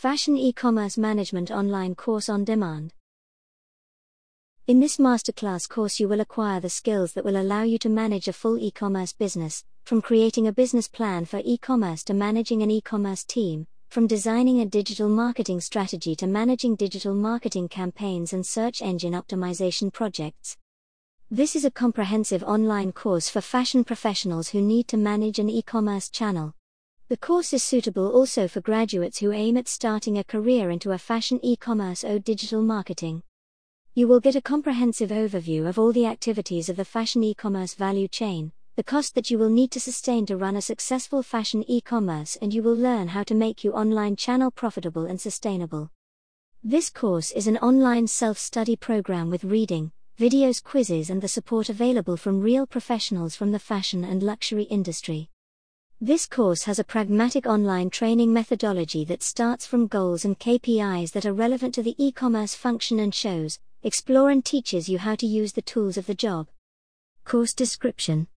Fashion e-commerce management online course on demand. In this masterclass course you will acquire the skills that will allow you to manage a full e-commerce business, from creating a business plan for e-commerce to managing an e-commerce team, from designing a digital marketing strategy to managing digital marketing campaigns and search engine optimization projects. This is a comprehensive online course for fashion professionals who need to manage an e commerce channel. The course is suitable also for graduates who aim at starting a career into a fashion e commerce or digital marketing. You will get a comprehensive overview of all the activities of the fashion e commerce value chain, the cost that you will need to sustain to run a successful fashion e commerce, and you will learn how to make your online channel profitable and sustainable. This course is an online self study program with reading, videos, quizzes, and the support available from real professionals from the fashion and luxury industry. This course has a pragmatic online training methodology that starts from goals and KPIs that are relevant to the e commerce function and shows, explore, and teaches you how to use the tools of the job. Course description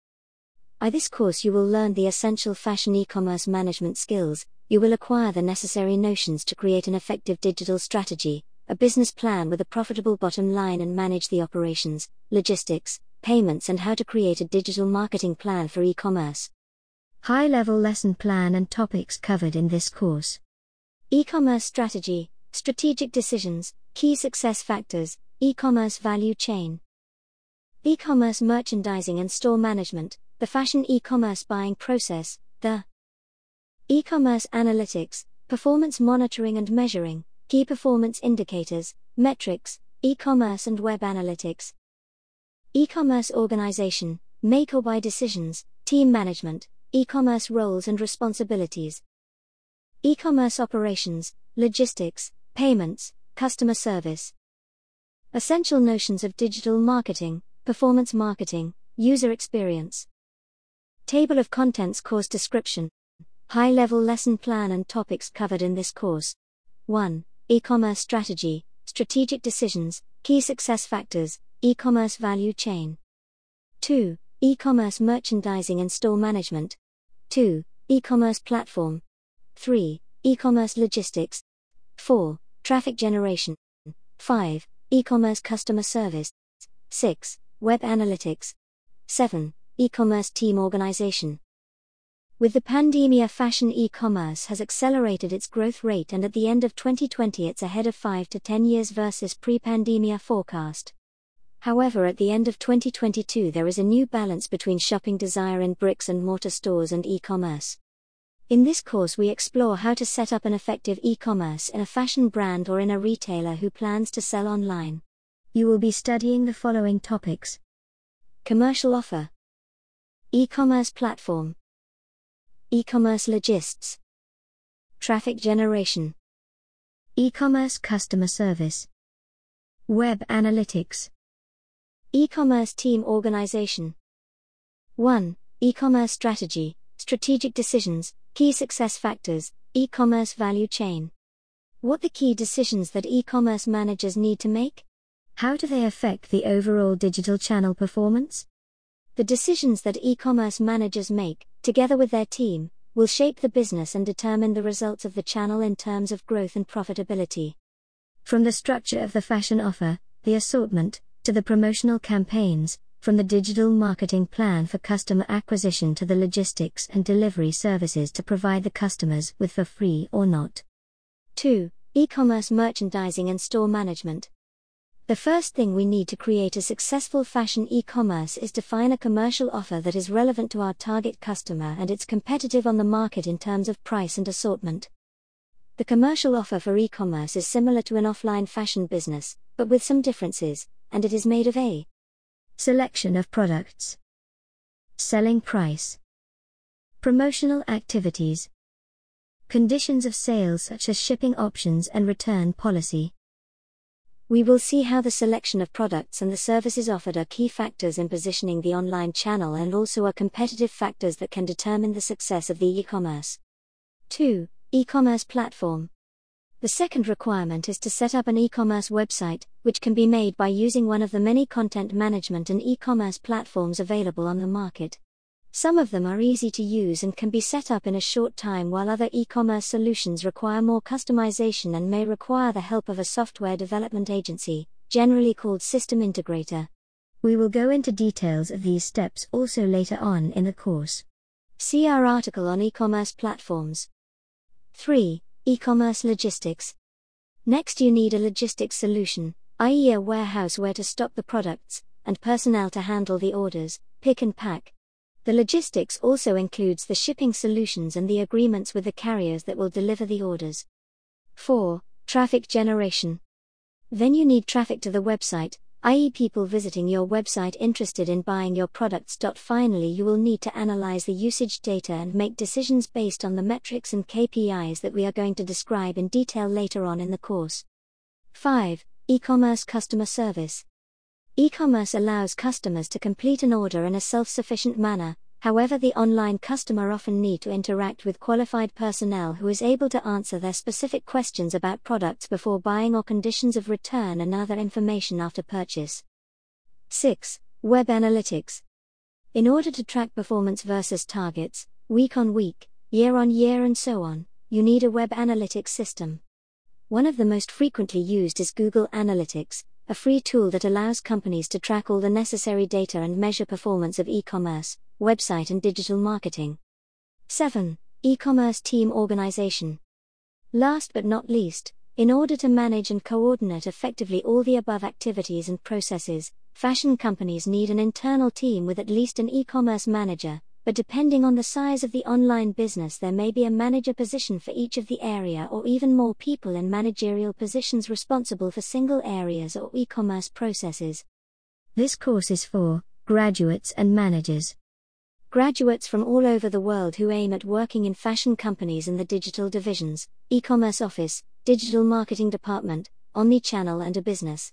By this course, you will learn the essential fashion e commerce management skills, you will acquire the necessary notions to create an effective digital strategy, a business plan with a profitable bottom line, and manage the operations, logistics, payments, and how to create a digital marketing plan for e commerce. High level lesson plan and topics covered in this course. E commerce strategy, strategic decisions, key success factors, e commerce value chain, e commerce merchandising and store management, the fashion e commerce buying process, the e commerce analytics, performance monitoring and measuring, key performance indicators, metrics, e commerce and web analytics, e commerce organization, make or buy decisions, team management, e commerce roles and responsibilities, e commerce operations, logistics, payments, customer service. Essential notions of digital marketing, performance marketing, user experience. Table of contents course description. High level lesson plan and topics covered in this course. 1. E commerce strategy, strategic decisions, key success factors, e commerce value chain. 2. E commerce merchandising and store management. 2. E commerce platform. 3. E commerce logistics. 4. Traffic generation. 5. E commerce customer service. 6. Web analytics. 7. E commerce team organization. With the pandemia, fashion e commerce has accelerated its growth rate, and at the end of 2020, it's ahead of 5 to 10 years versus pre pandemia forecast. However, at the end of 2022, there is a new balance between shopping desire in bricks and mortar stores and e commerce. In this course, we explore how to set up an effective e commerce in a fashion brand or in a retailer who plans to sell online. You will be studying the following topics Commercial offer, e commerce platform, e commerce logistics, traffic generation, e commerce customer service, web analytics. E commerce team organization. 1. E commerce strategy, strategic decisions, key success factors, e commerce value chain. What the key decisions that e commerce managers need to make? How do they affect the overall digital channel performance? The decisions that e commerce managers make, together with their team, will shape the business and determine the results of the channel in terms of growth and profitability. From the structure of the fashion offer, the assortment, to the promotional campaigns, from the digital marketing plan for customer acquisition to the logistics and delivery services to provide the customers with for free or not. 2. E commerce merchandising and store management. The first thing we need to create a successful fashion e commerce is define a commercial offer that is relevant to our target customer and it's competitive on the market in terms of price and assortment. The commercial offer for e commerce is similar to an offline fashion business, but with some differences, and it is made of a selection of products, selling price, promotional activities, conditions of sales such as shipping options and return policy. We will see how the selection of products and the services offered are key factors in positioning the online channel and also are competitive factors that can determine the success of the e commerce. 2. E commerce platform. The second requirement is to set up an e commerce website, which can be made by using one of the many content management and e commerce platforms available on the market. Some of them are easy to use and can be set up in a short time, while other e commerce solutions require more customization and may require the help of a software development agency, generally called system integrator. We will go into details of these steps also later on in the course. See our article on e commerce platforms. 3. E commerce logistics. Next, you need a logistics solution, i.e., a warehouse where to stock the products, and personnel to handle the orders, pick and pack. The logistics also includes the shipping solutions and the agreements with the carriers that will deliver the orders. 4. Traffic generation. Then you need traffic to the website, i.e., people visiting your website interested in buying your products. Finally, you will need to analyze the usage data and make decisions based on the metrics and KPIs that we are going to describe in detail later on in the course. 5. E commerce customer service. E commerce allows customers to complete an order in a self sufficient manner, however, the online customer often need to interact with qualified personnel who is able to answer their specific questions about products before buying or conditions of return and other information after purchase. 6. Web Analytics. In order to track performance versus targets, week on week, year on year, and so on, you need a web analytics system. One of the most frequently used is Google Analytics, a free tool that allows companies to track all the necessary data and measure performance of e commerce, website, and digital marketing. 7. E commerce team organization. Last but not least, in order to manage and coordinate effectively all the above activities and processes, fashion companies need an internal team with at least an e commerce manager, but depending on the size of the online business, there may be a manager position for each of the area or even more people in managerial positions responsible for single areas or e commerce processes. This course is for graduates and managers. Graduates from all over the world who aim at working in fashion companies in the digital divisions, e commerce office, digital marketing department, omni channel, and a business.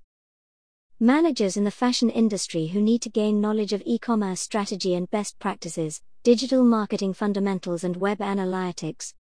Managers in the fashion industry who need to gain knowledge of e commerce strategy and best practices, digital marketing fundamentals, and web analytics,